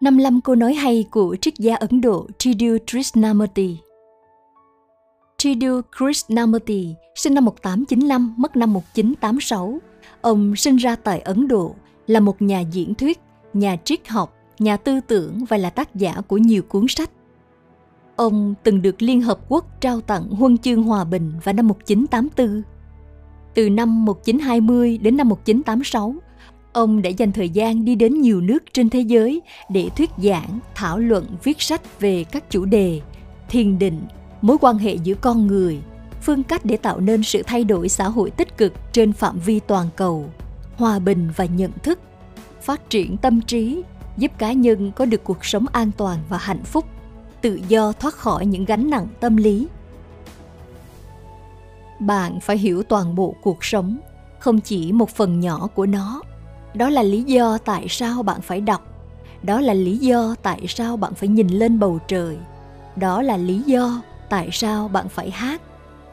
55 câu nói hay của triết gia Ấn Độ Tridu Krishnamurti. Tridu Krishnamurti sinh năm 1895, mất năm 1986. Ông sinh ra tại Ấn Độ, là một nhà diễn thuyết, nhà triết học, nhà tư tưởng và là tác giả của nhiều cuốn sách. Ông từng được Liên Hợp Quốc trao tặng huân chương hòa bình vào năm 1984. Từ năm 1920 đến năm 1986, ông đã dành thời gian đi đến nhiều nước trên thế giới để thuyết giảng, thảo luận, viết sách về các chủ đề thiền định, mối quan hệ giữa con người, phương cách để tạo nên sự thay đổi xã hội tích cực trên phạm vi toàn cầu, hòa bình và nhận thức, phát triển tâm trí, giúp cá nhân có được cuộc sống an toàn và hạnh phúc, tự do thoát khỏi những gánh nặng tâm lý. Bạn phải hiểu toàn bộ cuộc sống, không chỉ một phần nhỏ của nó đó là lý do tại sao bạn phải đọc. Đó là lý do tại sao bạn phải nhìn lên bầu trời. Đó là lý do tại sao bạn phải hát,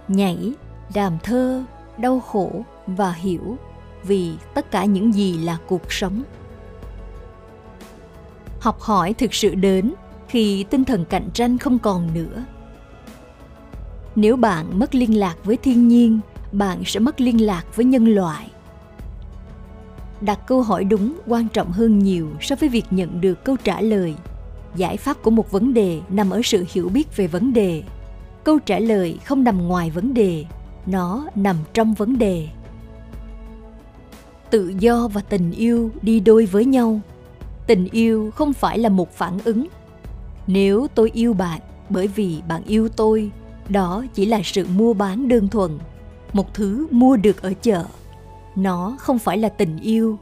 nhảy, đàm thơ, đau khổ và hiểu vì tất cả những gì là cuộc sống. Học hỏi thực sự đến khi tinh thần cạnh tranh không còn nữa. Nếu bạn mất liên lạc với thiên nhiên, bạn sẽ mất liên lạc với nhân loại đặt câu hỏi đúng, quan trọng hơn nhiều so với việc nhận được câu trả lời. Giải pháp của một vấn đề nằm ở sự hiểu biết về vấn đề. Câu trả lời không nằm ngoài vấn đề, nó nằm trong vấn đề. Tự do và tình yêu đi đôi với nhau. Tình yêu không phải là một phản ứng. Nếu tôi yêu bạn bởi vì bạn yêu tôi, đó chỉ là sự mua bán đơn thuần, một thứ mua được ở chợ nó không phải là tình yêu.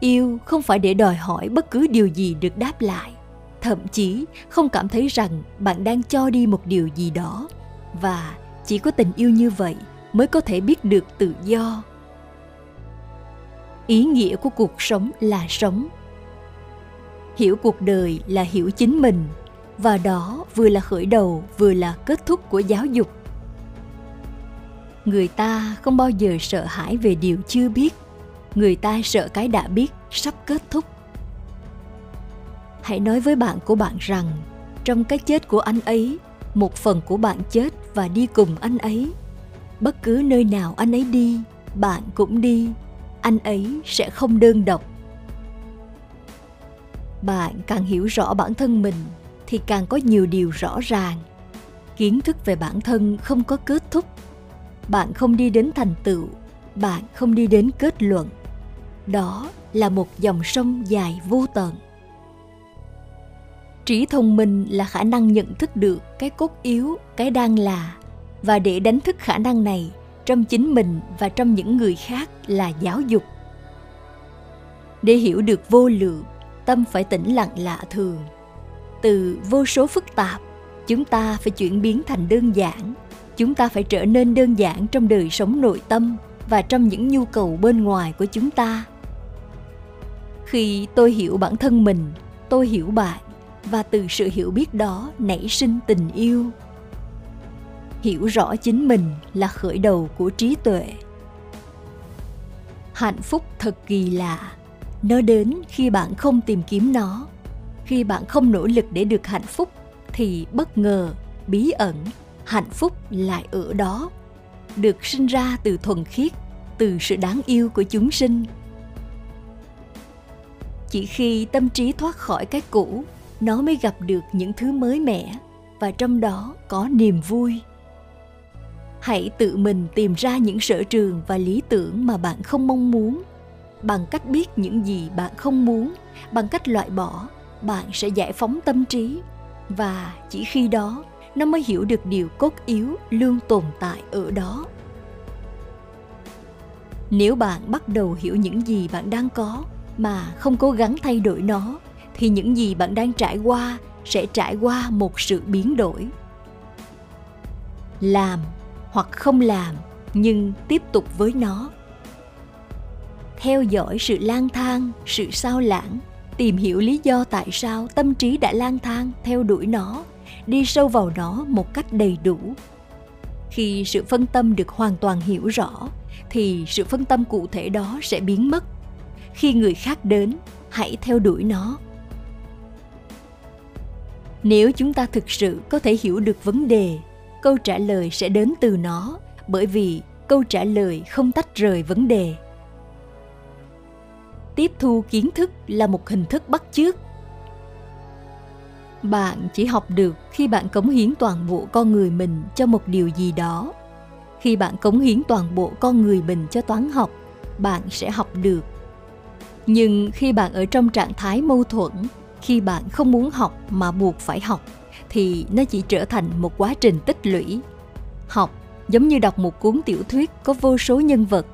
Yêu không phải để đòi hỏi bất cứ điều gì được đáp lại. Thậm chí không cảm thấy rằng bạn đang cho đi một điều gì đó. Và chỉ có tình yêu như vậy mới có thể biết được tự do. Ý nghĩa của cuộc sống là sống. Hiểu cuộc đời là hiểu chính mình. Và đó vừa là khởi đầu, vừa là kết thúc của giáo dục người ta không bao giờ sợ hãi về điều chưa biết. Người ta sợ cái đã biết sắp kết thúc. Hãy nói với bạn của bạn rằng, trong cái chết của anh ấy, một phần của bạn chết và đi cùng anh ấy. Bất cứ nơi nào anh ấy đi, bạn cũng đi. Anh ấy sẽ không đơn độc. Bạn càng hiểu rõ bản thân mình, thì càng có nhiều điều rõ ràng. Kiến thức về bản thân không có kết thúc bạn không đi đến thành tựu, bạn không đi đến kết luận. Đó là một dòng sông dài vô tận. Trí thông minh là khả năng nhận thức được cái cốt yếu, cái đang là. Và để đánh thức khả năng này, trong chính mình và trong những người khác là giáo dục. Để hiểu được vô lượng, tâm phải tĩnh lặng lạ thường. Từ vô số phức tạp, chúng ta phải chuyển biến thành đơn giản chúng ta phải trở nên đơn giản trong đời sống nội tâm và trong những nhu cầu bên ngoài của chúng ta. Khi tôi hiểu bản thân mình, tôi hiểu bạn và từ sự hiểu biết đó nảy sinh tình yêu. Hiểu rõ chính mình là khởi đầu của trí tuệ. Hạnh phúc thật kỳ lạ. Nó đến khi bạn không tìm kiếm nó. Khi bạn không nỗ lực để được hạnh phúc thì bất ngờ, bí ẩn hạnh phúc lại ở đó, được sinh ra từ thuần khiết, từ sự đáng yêu của chúng sinh. Chỉ khi tâm trí thoát khỏi cái cũ, nó mới gặp được những thứ mới mẻ và trong đó có niềm vui. Hãy tự mình tìm ra những sở trường và lý tưởng mà bạn không mong muốn. Bằng cách biết những gì bạn không muốn, bằng cách loại bỏ, bạn sẽ giải phóng tâm trí. Và chỉ khi đó nó mới hiểu được điều cốt yếu luôn tồn tại ở đó. Nếu bạn bắt đầu hiểu những gì bạn đang có mà không cố gắng thay đổi nó, thì những gì bạn đang trải qua sẽ trải qua một sự biến đổi. Làm hoặc không làm, nhưng tiếp tục với nó. Theo dõi sự lang thang, sự sao lãng, tìm hiểu lý do tại sao tâm trí đã lang thang theo đuổi nó đi sâu vào nó một cách đầy đủ. Khi sự phân tâm được hoàn toàn hiểu rõ, thì sự phân tâm cụ thể đó sẽ biến mất. Khi người khác đến, hãy theo đuổi nó. Nếu chúng ta thực sự có thể hiểu được vấn đề, câu trả lời sẽ đến từ nó, bởi vì câu trả lời không tách rời vấn đề. Tiếp thu kiến thức là một hình thức bắt chước bạn chỉ học được khi bạn cống hiến toàn bộ con người mình cho một điều gì đó. Khi bạn cống hiến toàn bộ con người mình cho toán học, bạn sẽ học được. Nhưng khi bạn ở trong trạng thái mâu thuẫn, khi bạn không muốn học mà buộc phải học, thì nó chỉ trở thành một quá trình tích lũy. Học, giống như đọc một cuốn tiểu thuyết có vô số nhân vật,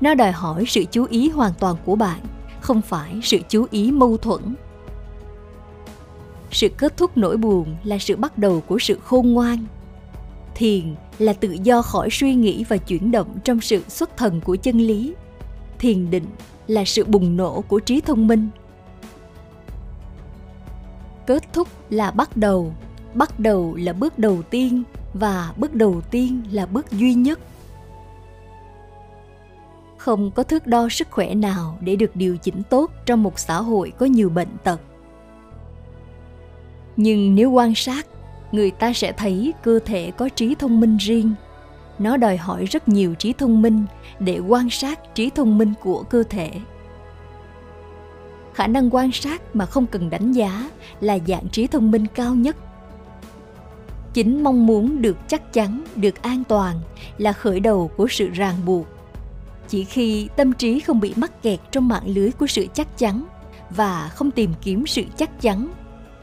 nó đòi hỏi sự chú ý hoàn toàn của bạn, không phải sự chú ý mâu thuẫn sự kết thúc nỗi buồn là sự bắt đầu của sự khôn ngoan. Thiền là tự do khỏi suy nghĩ và chuyển động trong sự xuất thần của chân lý. Thiền định là sự bùng nổ của trí thông minh. Kết thúc là bắt đầu. Bắt đầu là bước đầu tiên và bước đầu tiên là bước duy nhất. Không có thước đo sức khỏe nào để được điều chỉnh tốt trong một xã hội có nhiều bệnh tật nhưng nếu quan sát, người ta sẽ thấy cơ thể có trí thông minh riêng. Nó đòi hỏi rất nhiều trí thông minh để quan sát trí thông minh của cơ thể. Khả năng quan sát mà không cần đánh giá là dạng trí thông minh cao nhất. Chính mong muốn được chắc chắn, được an toàn là khởi đầu của sự ràng buộc. Chỉ khi tâm trí không bị mắc kẹt trong mạng lưới của sự chắc chắn và không tìm kiếm sự chắc chắn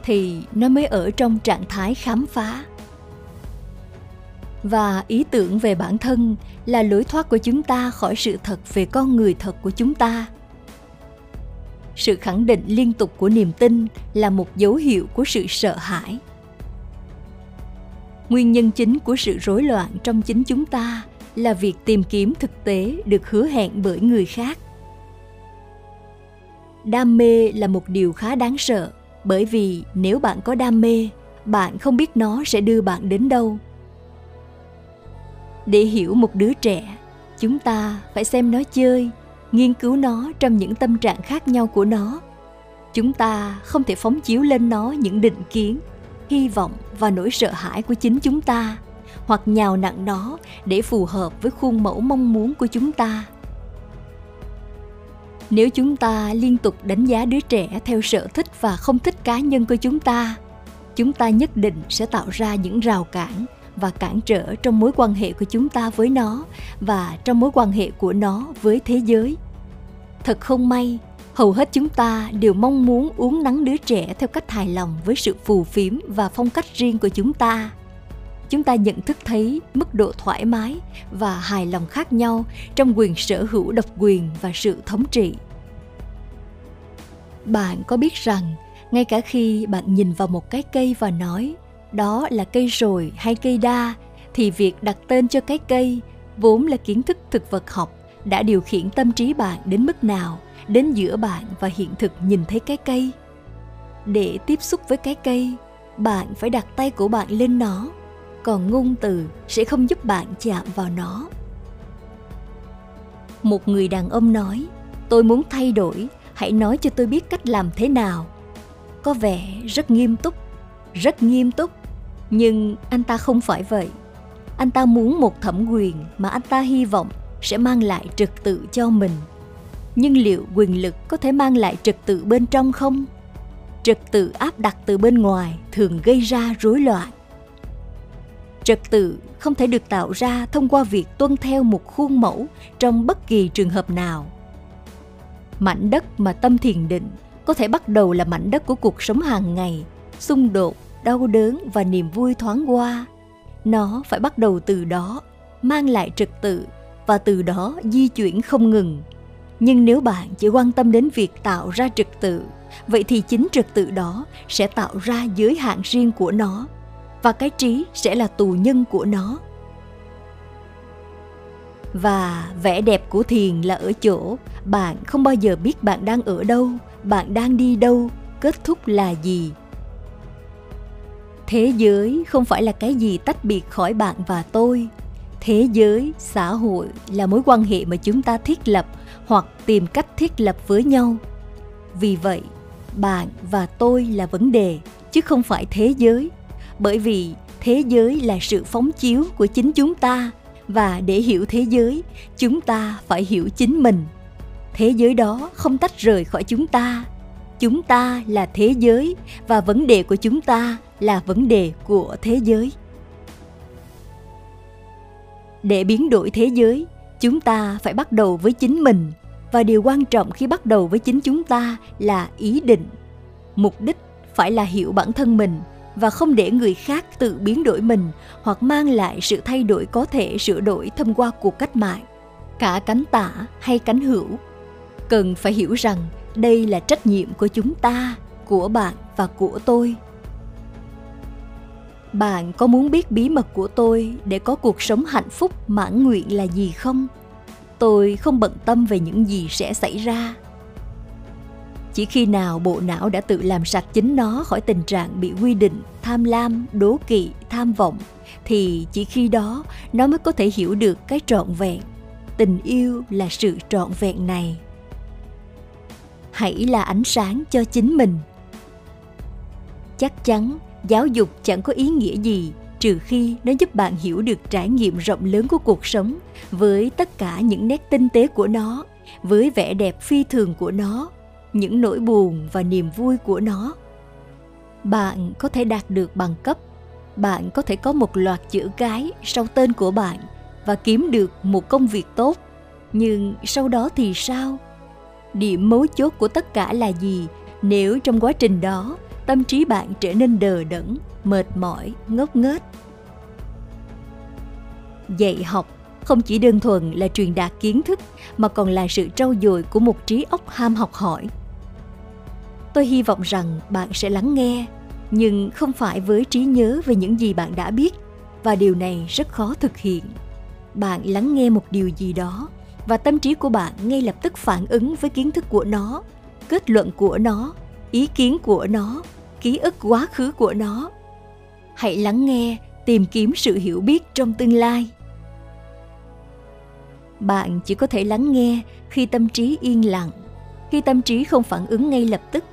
thì nó mới ở trong trạng thái khám phá. Và ý tưởng về bản thân là lối thoát của chúng ta khỏi sự thật về con người thật của chúng ta. Sự khẳng định liên tục của niềm tin là một dấu hiệu của sự sợ hãi. Nguyên nhân chính của sự rối loạn trong chính chúng ta là việc tìm kiếm thực tế được hứa hẹn bởi người khác. Đam mê là một điều khá đáng sợ bởi vì nếu bạn có đam mê, bạn không biết nó sẽ đưa bạn đến đâu. Để hiểu một đứa trẻ, chúng ta phải xem nó chơi, nghiên cứu nó trong những tâm trạng khác nhau của nó. Chúng ta không thể phóng chiếu lên nó những định kiến, hy vọng và nỗi sợ hãi của chính chúng ta, hoặc nhào nặng nó để phù hợp với khuôn mẫu mong muốn của chúng ta nếu chúng ta liên tục đánh giá đứa trẻ theo sở thích và không thích cá nhân của chúng ta chúng ta nhất định sẽ tạo ra những rào cản và cản trở trong mối quan hệ của chúng ta với nó và trong mối quan hệ của nó với thế giới. Thật không may, hầu hết chúng ta đều mong muốn uống nắng đứa trẻ theo cách hài lòng với sự phù phiếm và phong cách riêng của chúng ta chúng ta nhận thức thấy mức độ thoải mái và hài lòng khác nhau trong quyền sở hữu độc quyền và sự thống trị. Bạn có biết rằng, ngay cả khi bạn nhìn vào một cái cây và nói, đó là cây rồi hay cây đa, thì việc đặt tên cho cái cây vốn là kiến thức thực vật học đã điều khiển tâm trí bạn đến mức nào, đến giữa bạn và hiện thực nhìn thấy cái cây. Để tiếp xúc với cái cây, bạn phải đặt tay của bạn lên nó còn ngôn từ sẽ không giúp bạn chạm vào nó. Một người đàn ông nói, tôi muốn thay đổi, hãy nói cho tôi biết cách làm thế nào. Có vẻ rất nghiêm túc, rất nghiêm túc. Nhưng anh ta không phải vậy. Anh ta muốn một thẩm quyền mà anh ta hy vọng sẽ mang lại trật tự cho mình. Nhưng liệu quyền lực có thể mang lại trật tự bên trong không? Trật tự áp đặt từ bên ngoài thường gây ra rối loạn trật tự không thể được tạo ra thông qua việc tuân theo một khuôn mẫu trong bất kỳ trường hợp nào. Mảnh đất mà tâm thiền định có thể bắt đầu là mảnh đất của cuộc sống hàng ngày, xung đột, đau đớn và niềm vui thoáng qua. Nó phải bắt đầu từ đó, mang lại trật tự và từ đó di chuyển không ngừng. Nhưng nếu bạn chỉ quan tâm đến việc tạo ra trật tự, vậy thì chính trật tự đó sẽ tạo ra giới hạn riêng của nó và cái trí sẽ là tù nhân của nó. Và vẻ đẹp của thiền là ở chỗ bạn không bao giờ biết bạn đang ở đâu, bạn đang đi đâu, kết thúc là gì. Thế giới không phải là cái gì tách biệt khỏi bạn và tôi. Thế giới, xã hội là mối quan hệ mà chúng ta thiết lập hoặc tìm cách thiết lập với nhau. Vì vậy, bạn và tôi là vấn đề, chứ không phải thế giới bởi vì thế giới là sự phóng chiếu của chính chúng ta. Và để hiểu thế giới, chúng ta phải hiểu chính mình. Thế giới đó không tách rời khỏi chúng ta. Chúng ta là thế giới và vấn đề của chúng ta là vấn đề của thế giới. Để biến đổi thế giới, chúng ta phải bắt đầu với chính mình. Và điều quan trọng khi bắt đầu với chính chúng ta là ý định. Mục đích phải là hiểu bản thân mình và không để người khác tự biến đổi mình hoặc mang lại sự thay đổi có thể sửa đổi thông qua cuộc cách mạng. Cả cánh tả hay cánh hữu, cần phải hiểu rằng đây là trách nhiệm của chúng ta, của bạn và của tôi. Bạn có muốn biết bí mật của tôi để có cuộc sống hạnh phúc mãn nguyện là gì không? Tôi không bận tâm về những gì sẽ xảy ra chỉ khi nào bộ não đã tự làm sạch chính nó khỏi tình trạng bị quy định, tham lam, đố kỵ, tham vọng, thì chỉ khi đó nó mới có thể hiểu được cái trọn vẹn. Tình yêu là sự trọn vẹn này. Hãy là ánh sáng cho chính mình. Chắc chắn, giáo dục chẳng có ý nghĩa gì trừ khi nó giúp bạn hiểu được trải nghiệm rộng lớn của cuộc sống với tất cả những nét tinh tế của nó, với vẻ đẹp phi thường của nó những nỗi buồn và niềm vui của nó. Bạn có thể đạt được bằng cấp, bạn có thể có một loạt chữ cái sau tên của bạn và kiếm được một công việc tốt. Nhưng sau đó thì sao? Điểm mấu chốt của tất cả là gì? Nếu trong quá trình đó, tâm trí bạn trở nên đờ đẫn, mệt mỏi, ngốc nghếch. Dạy học không chỉ đơn thuần là truyền đạt kiến thức, mà còn là sự trau dồi của một trí óc ham học hỏi tôi hy vọng rằng bạn sẽ lắng nghe, nhưng không phải với trí nhớ về những gì bạn đã biết, và điều này rất khó thực hiện. Bạn lắng nghe một điều gì đó, và tâm trí của bạn ngay lập tức phản ứng với kiến thức của nó, kết luận của nó, ý kiến của nó, ký ức quá khứ của nó. Hãy lắng nghe, tìm kiếm sự hiểu biết trong tương lai. Bạn chỉ có thể lắng nghe khi tâm trí yên lặng. Khi tâm trí không phản ứng ngay lập tức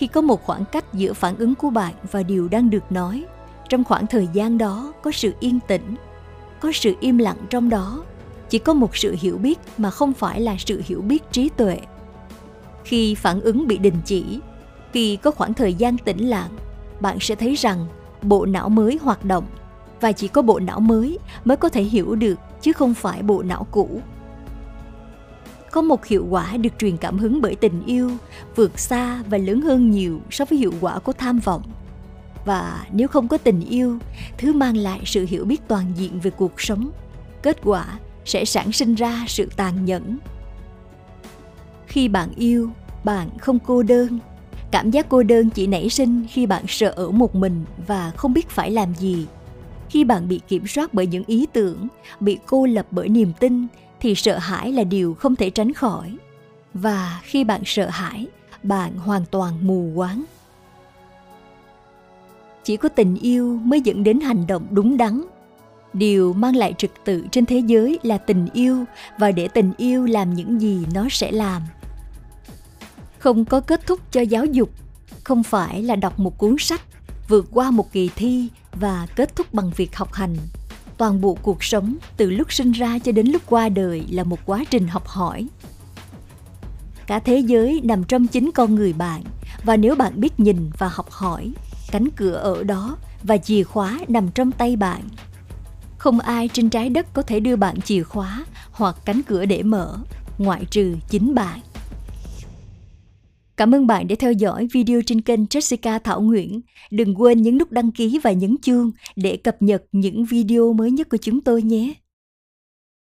khi có một khoảng cách giữa phản ứng của bạn và điều đang được nói. Trong khoảng thời gian đó, có sự yên tĩnh, có sự im lặng trong đó. Chỉ có một sự hiểu biết mà không phải là sự hiểu biết trí tuệ. Khi phản ứng bị đình chỉ, khi có khoảng thời gian tĩnh lặng, bạn sẽ thấy rằng bộ não mới hoạt động. Và chỉ có bộ não mới mới có thể hiểu được, chứ không phải bộ não cũ có một hiệu quả được truyền cảm hứng bởi tình yêu, vượt xa và lớn hơn nhiều so với hiệu quả của tham vọng. Và nếu không có tình yêu, thứ mang lại sự hiểu biết toàn diện về cuộc sống, kết quả sẽ sản sinh ra sự tàn nhẫn. Khi bạn yêu, bạn không cô đơn. Cảm giác cô đơn chỉ nảy sinh khi bạn sợ ở một mình và không biết phải làm gì. Khi bạn bị kiểm soát bởi những ý tưởng, bị cô lập bởi niềm tin thì sợ hãi là điều không thể tránh khỏi. Và khi bạn sợ hãi, bạn hoàn toàn mù quáng. Chỉ có tình yêu mới dẫn đến hành động đúng đắn. Điều mang lại trật tự trên thế giới là tình yêu, và để tình yêu làm những gì nó sẽ làm. Không có kết thúc cho giáo dục, không phải là đọc một cuốn sách, vượt qua một kỳ thi và kết thúc bằng việc học hành toàn bộ cuộc sống từ lúc sinh ra cho đến lúc qua đời là một quá trình học hỏi. Cả thế giới nằm trong chính con người bạn, và nếu bạn biết nhìn và học hỏi, cánh cửa ở đó và chìa khóa nằm trong tay bạn. Không ai trên trái đất có thể đưa bạn chìa khóa hoặc cánh cửa để mở, ngoại trừ chính bạn. Cảm ơn bạn đã theo dõi video trên kênh Jessica Thảo Nguyễn. Đừng quên nhấn nút đăng ký và nhấn chuông để cập nhật những video mới nhất của chúng tôi nhé.